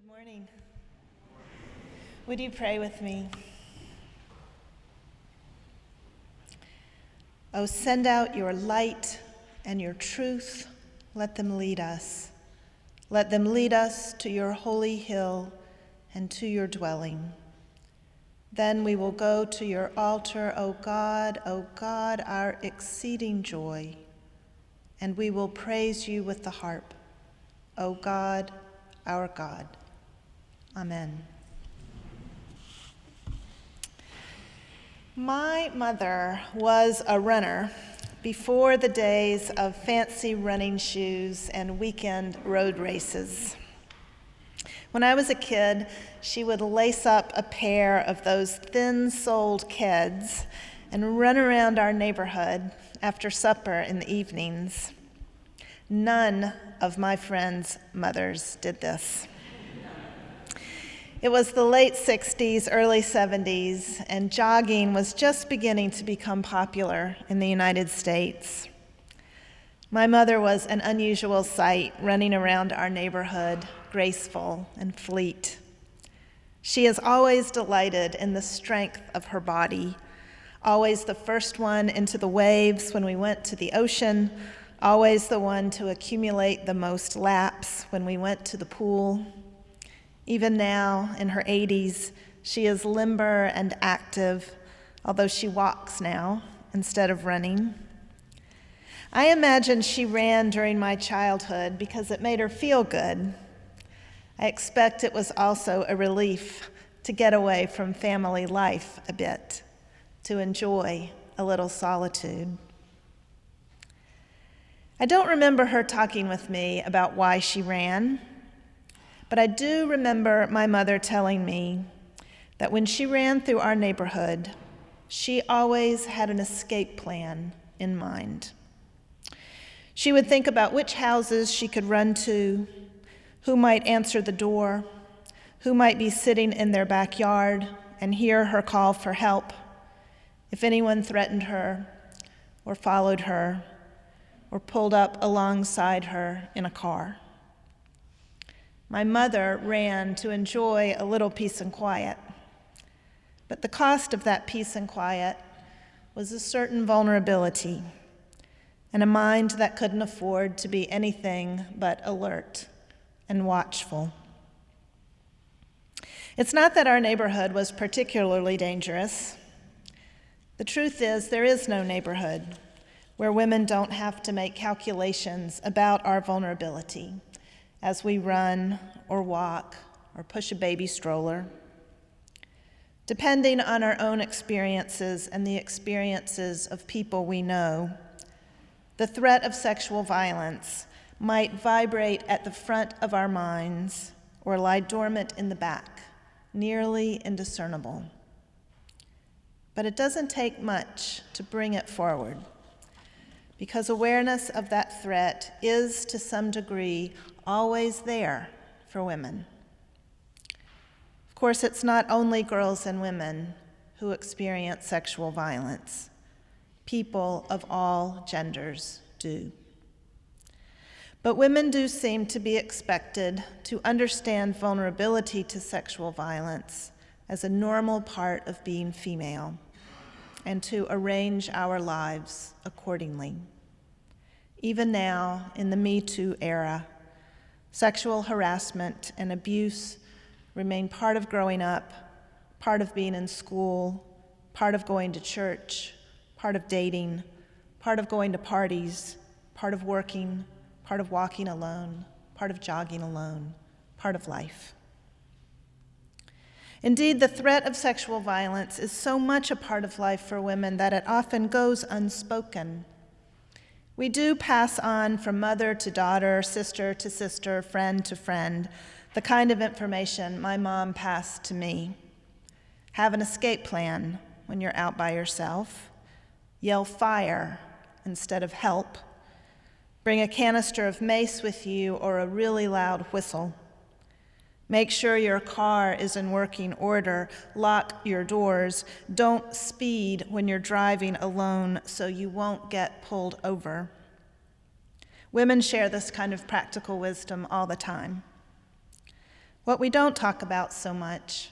Good morning. Would you pray with me? Oh, send out your light and your truth. Let them lead us. Let them lead us to your holy hill and to your dwelling. Then we will go to your altar, O God, O God, our exceeding joy, and we will praise you with the harp, O God, our God. Amen. My mother was a runner before the days of fancy running shoes and weekend road races. When I was a kid, she would lace up a pair of those thin soled Keds and run around our neighborhood after supper in the evenings. None of my friends' mothers did this. It was the late 60s, early 70s, and jogging was just beginning to become popular in the United States. My mother was an unusual sight running around our neighborhood, graceful and fleet. She is always delighted in the strength of her body, always the first one into the waves when we went to the ocean, always the one to accumulate the most laps when we went to the pool. Even now, in her 80s, she is limber and active, although she walks now instead of running. I imagine she ran during my childhood because it made her feel good. I expect it was also a relief to get away from family life a bit, to enjoy a little solitude. I don't remember her talking with me about why she ran. But I do remember my mother telling me that when she ran through our neighborhood, she always had an escape plan in mind. She would think about which houses she could run to, who might answer the door, who might be sitting in their backyard and hear her call for help, if anyone threatened her or followed her or pulled up alongside her in a car. My mother ran to enjoy a little peace and quiet. But the cost of that peace and quiet was a certain vulnerability and a mind that couldn't afford to be anything but alert and watchful. It's not that our neighborhood was particularly dangerous. The truth is, there is no neighborhood where women don't have to make calculations about our vulnerability as we run or walk or push a baby stroller. Depending on our own experiences and the experiences of people we know, the threat of sexual violence might vibrate at the front of our minds or lie dormant in the back, nearly indiscernible. But it doesn't take much to bring it forward because awareness of that threat is, to some degree, always there for women. Of course, it's not only girls and women who experience sexual violence, people of all genders do. But women do seem to be expected to understand vulnerability to sexual violence as a normal part of being female and to arrange our lives accordingly. Even now, in the Me Too era, sexual harassment and abuse remain part of growing up, part of being in school, part of going to church, part of dating, part of going to parties, part of working, part of walking alone, part of jogging alone, part of life. Indeed, the threat of sexual violence is so much a part of life for women that it often goes unspoken. We do pass on from mother to daughter, sister to sister, friend to friend, the kind of information my mom passed to me. Have an escape plan when you're out by yourself. Yell fire instead of help. Bring a canister of mace with you or a really loud whistle. Make sure your car is in working order. Lock your doors. Don't speed when you're driving alone so you won't get pulled over. Women share this kind of practical wisdom all the time. What we don't talk about so much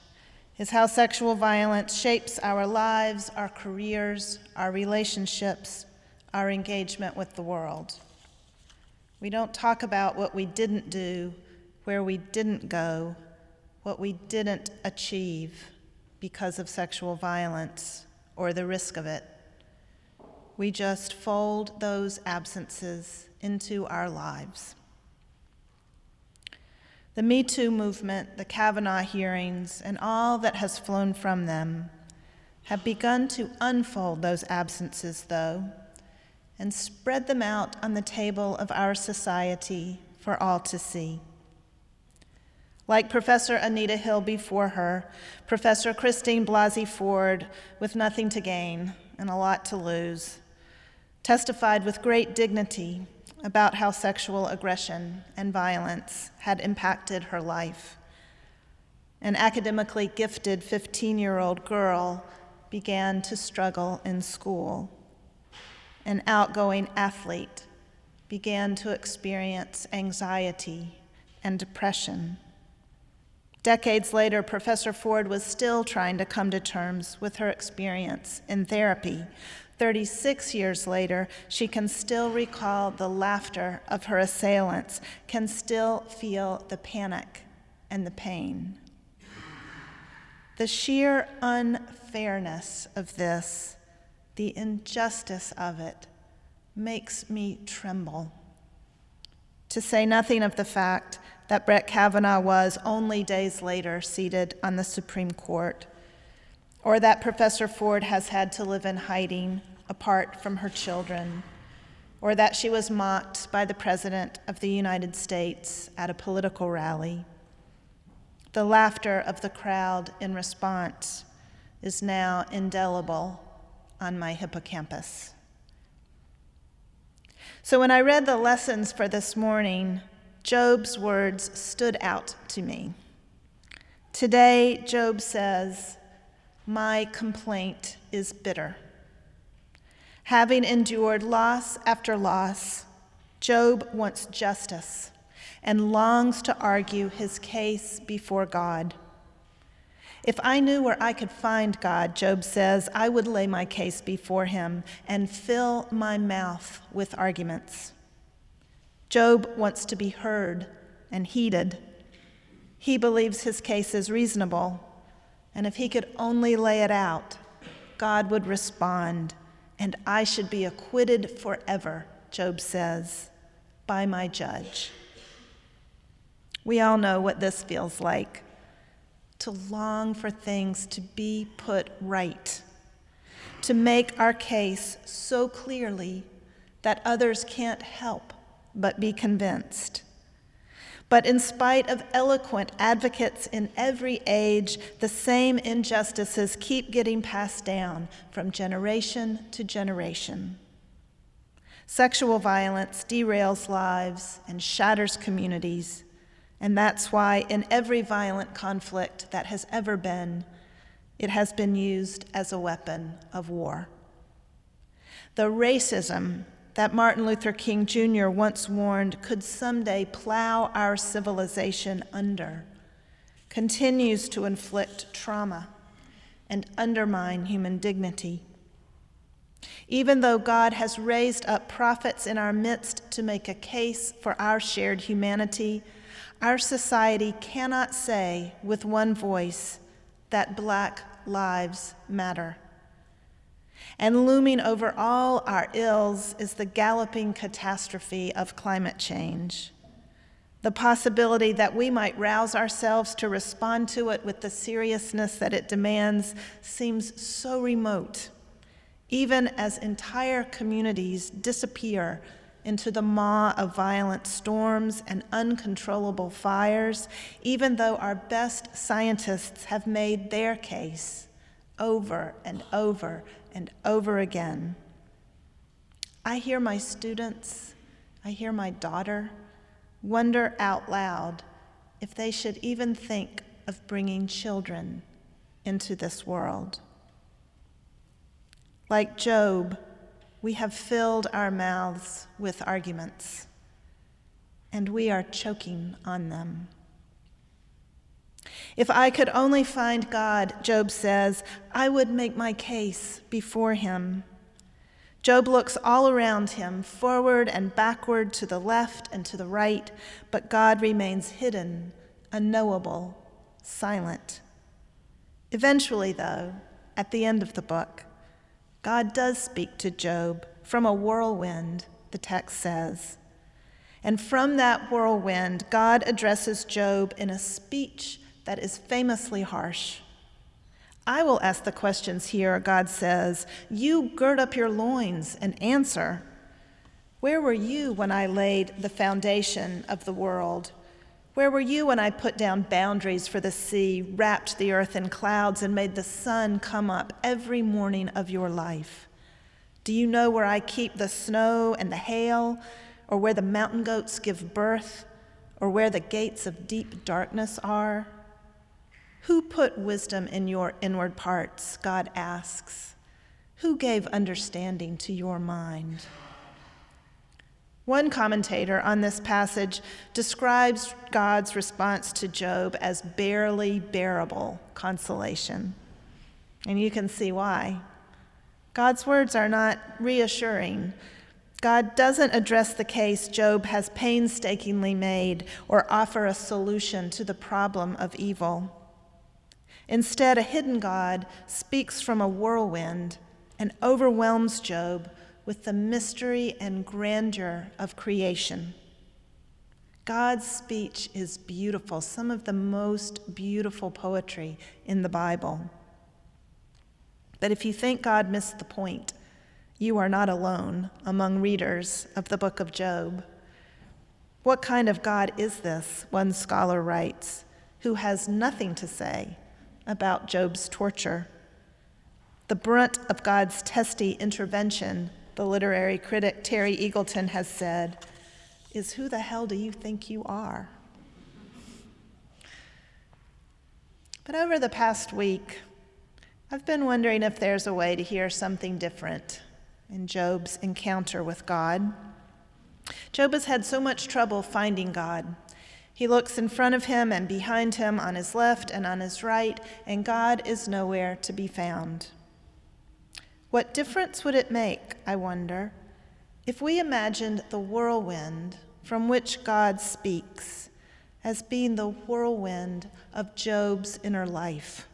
is how sexual violence shapes our lives, our careers, our relationships, our engagement with the world. We don't talk about what we didn't do, where we didn't go, what we didn't achieve because of sexual violence or the risk of it. We just fold those absences into our lives. The Me Too movement, the Kavanaugh hearings, and all that has flown from them have begun to unfold those absences, though, and spread them out on the table of our society for all to see. Like Professor Anita Hill before her, Professor Christine Blasey Ford, with nothing to gain and a lot to lose, testified with great dignity about how sexual aggression and violence had impacted her life. An academically gifted 15 year old girl began to struggle in school. An outgoing athlete began to experience anxiety and depression. Decades later, Professor Ford was still trying to come to terms with her experience in therapy. 36 years later, she can still recall the laughter of her assailants, can still feel the panic and the pain. The sheer unfairness of this, the injustice of it, makes me tremble. To say nothing of the fact that Brett Kavanaugh was only days later seated on the Supreme Court, or that Professor Ford has had to live in hiding apart from her children, or that she was mocked by the President of the United States at a political rally. The laughter of the crowd in response is now indelible on my hippocampus. So when I read the lessons for this morning, Job's words stood out to me. Today, Job says, My complaint is bitter. Having endured loss after loss, Job wants justice and longs to argue his case before God. If I knew where I could find God, Job says, I would lay my case before him and fill my mouth with arguments. Job wants to be heard and heeded. He believes his case is reasonable, and if he could only lay it out, God would respond, and I should be acquitted forever, Job says, by my judge. We all know what this feels like to long for things to be put right, to make our case so clearly that others can't help but be convinced. But in spite of eloquent advocates in every age, the same injustices keep getting passed down from generation to generation. Sexual violence derails lives and shatters communities, and that's why in every violent conflict that has ever been, it has been used as a weapon of war. The racism that Martin Luther King Jr. once warned could someday plow our civilization under, continues to inflict trauma and undermine human dignity. Even though God has raised up prophets in our midst to make a case for our shared humanity, our society cannot say with one voice that Black lives matter. And looming over all our ills is the galloping catastrophe of climate change. The possibility that we might rouse ourselves to respond to it with the seriousness that it demands seems so remote, even as entire communities disappear into the maw of violent storms and uncontrollable fires, even though our best scientists have made their case over and over and over again. I hear my students, I hear my daughter wonder out loud if they should even think of bringing children into this world. Like Job, we have filled our mouths with arguments, and we are choking on them. If I could only find God, Job says, I would make my case before him. Job looks all around him, forward and backward, to the left and to the right, but God remains hidden, unknowable, silent. Eventually, though, at the end of the book, God does speak to Job from a whirlwind, the text says. And from that whirlwind, God addresses Job in a speech that is famously harsh. I will ask the questions here, God says. You gird up your loins and answer. Where were you when I laid the foundation of the world? Where were you when I put down boundaries for the sea, wrapped the earth in clouds, and made the sun come up every morning of your life? Do you know where I keep the snow and the hail, or where the mountain goats give birth, or where the gates of deep darkness are? Who put wisdom in your inward parts? God asks. Who gave understanding to your mind? One commentator on this passage describes God's response to Job as barely bearable consolation. And you can see why. God's words are not reassuring. God doesn't address the case Job has painstakingly made or offer a solution to the problem of evil. Instead, a hidden God speaks from a whirlwind and overwhelms Job with the mystery and grandeur of creation. God's speech is beautiful, some of the most beautiful poetry in the Bible. But if you think God missed the point, you are not alone among readers of the book of Job. What kind of God is this, one scholar writes, who has nothing to say about Job's torture. The brunt of God's testy intervention, the literary critic Terry Eagleton has said, is who the hell do you think you are? But over the past week, I've been wondering if there's a way to hear something different in Job's encounter with God. Job has had so much trouble finding God. He looks in front of him and behind him, on his left and on his right, and God is nowhere to be found. What difference would it make, I wonder, if we imagined the whirlwind from which God speaks as being the whirlwind of Job's inner life?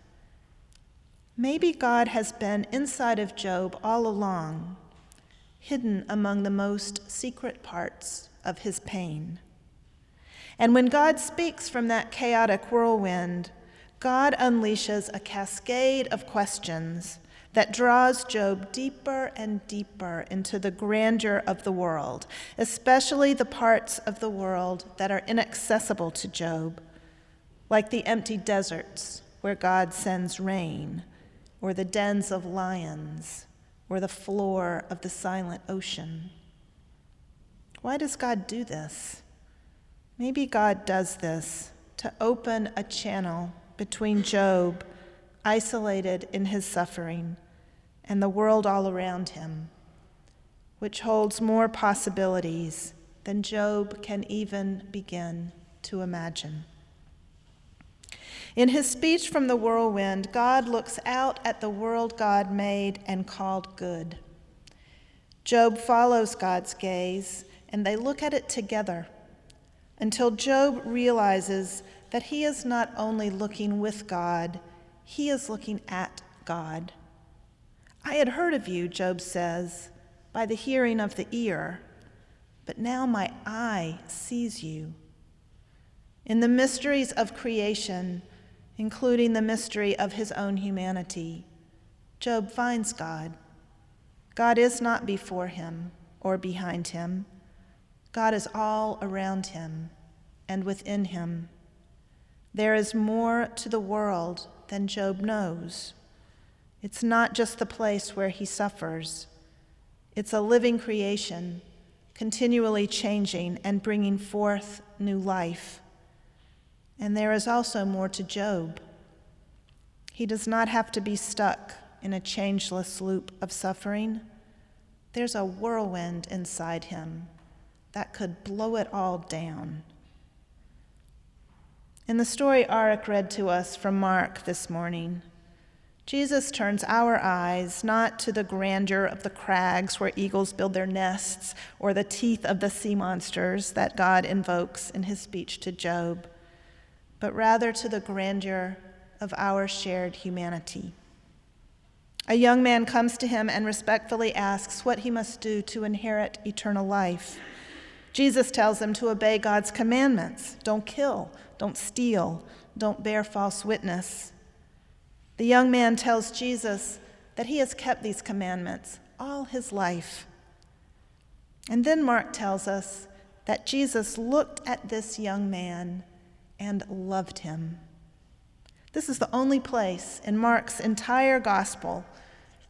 Maybe God has been inside of Job all along, hidden among the most secret parts of his pain. And when God speaks from that chaotic whirlwind, God unleashes a cascade of questions that draws Job deeper and deeper into the grandeur of the world, especially the parts of the world that are inaccessible to Job, like the empty deserts where God sends rain, or the dens of lions, or the floor of the silent ocean. Why does God do this? Maybe God does this to open a channel between Job, isolated in his suffering, and the world all around him, which holds more possibilities than Job can even begin to imagine. In his speech from the whirlwind, God looks out at the world God made and called good. Job follows God's gaze, and they look at it together until Job realizes that he is not only looking with God, he is looking at God. I had heard of you, Job says, by the hearing of the ear, but now my eye sees you. In the mysteries of creation, including the mystery of his own humanity, Job finds God. God is not before him or behind him. God is all around him and within him. There is more to the world than Job knows. It's not just the place where he suffers, it's a living creation, continually changing and bringing forth new life. And there is also more to Job. He does not have to be stuck in a changeless loop of suffering. There's a whirlwind inside him that could blow it all down. In the story Arik read to us from Mark this morning, Jesus turns our eyes not to the grandeur of the crags where eagles build their nests or the teeth of the sea monsters that God invokes in his speech to Job, but rather to the grandeur of our shared humanity. A young man comes to him and respectfully asks what he must do to inherit eternal life. Jesus tells him to obey God's commandments don't kill, don't steal, don't bear false witness. The young man tells Jesus that he has kept these commandments all his life. And then Mark tells us that Jesus looked at this young man and loved him. This is the only place in Mark's entire gospel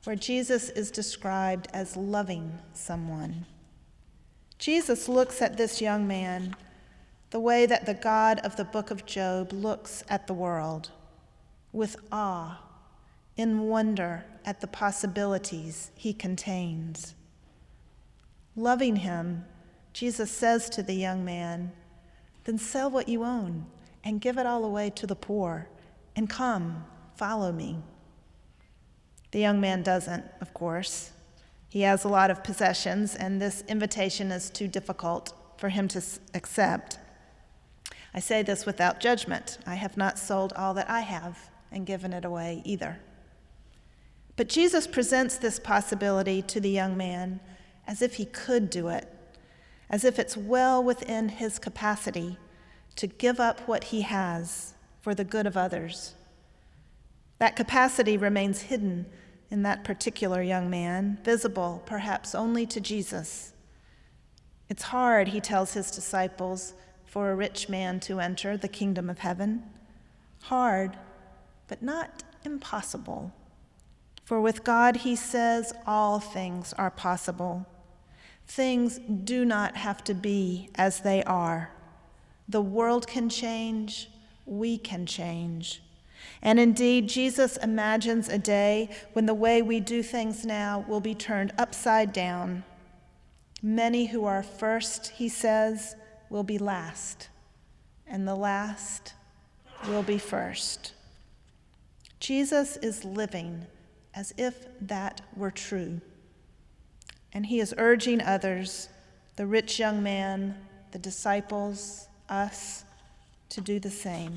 where Jesus is described as loving someone. Jesus looks at this young man the way that the God of the book of Job looks at the world with awe, in wonder at the possibilities he contains. Loving him, Jesus says to the young man, Then sell what you own and give it all away to the poor, and come, follow me. The young man doesn't, of course. He has a lot of possessions, and this invitation is too difficult for him to accept. I say this without judgment. I have not sold all that I have and given it away either. But Jesus presents this possibility to the young man as if he could do it, as if it's well within his capacity to give up what he has for the good of others. That capacity remains hidden in that particular young man, visible perhaps only to Jesus. It's hard, he tells his disciples, for a rich man to enter the kingdom of heaven. Hard, but not impossible. For with God, he says, all things are possible. Things do not have to be as they are. The world can change, we can change. And indeed, Jesus imagines a day when the way we do things now will be turned upside down. Many who are first, he says, will be last, and the last will be first. Jesus is living as if that were true. And he is urging others, the rich young man, the disciples, us, to do the same.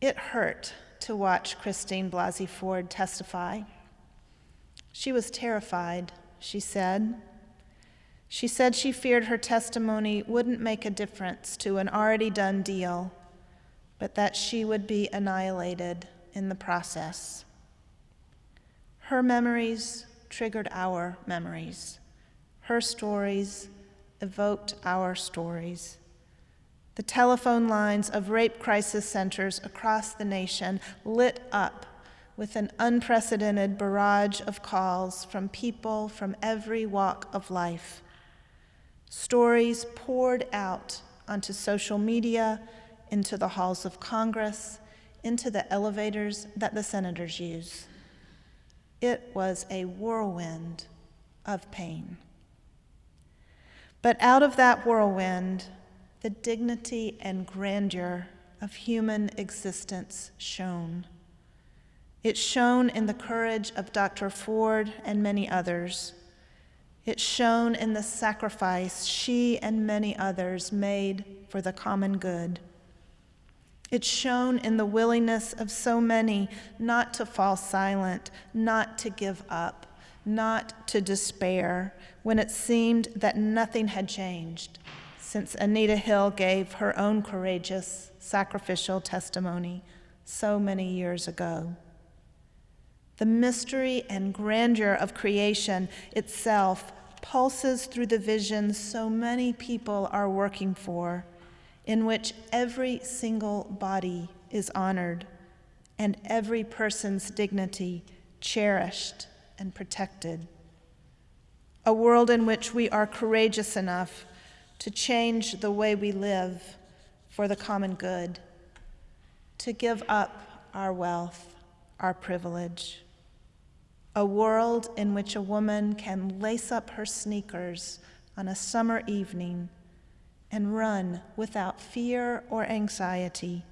It hurt to watch Christine Blasey Ford testify. She was terrified, she said. She said she feared her testimony wouldn't make a difference to an already done deal, but that she would be annihilated in the process. Her memories triggered our memories. Her stories evoked our stories. The telephone lines of rape crisis centers across the nation lit up with an unprecedented barrage of calls from people from every walk of life Stories poured out onto social media, into the halls of Congress, into the elevators that the senators use. It was a whirlwind of pain. But out of that whirlwind, the dignity and grandeur of human existence shone. It shone in the courage of Dr. Ford and many others it shone in the sacrifice she and many others made for the common good. It shone in the willingness of so many not to fall silent, not to give up, not to despair when it seemed that nothing had changed since Anita Hill gave her own courageous, sacrificial testimony so many years ago. The mystery and grandeur of creation itself pulses through the vision so many people are working for, in which every single body is honored and every person's dignity cherished and protected. A world in which we are courageous enough to change the way we live for the common good, to give up our wealth, our privilege a world in which a woman can lace up her sneakers on a summer evening and run without fear or anxiety,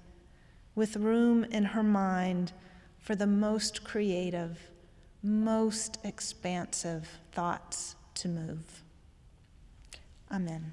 with room in her mind for the most creative, most expansive thoughts to move. Amen.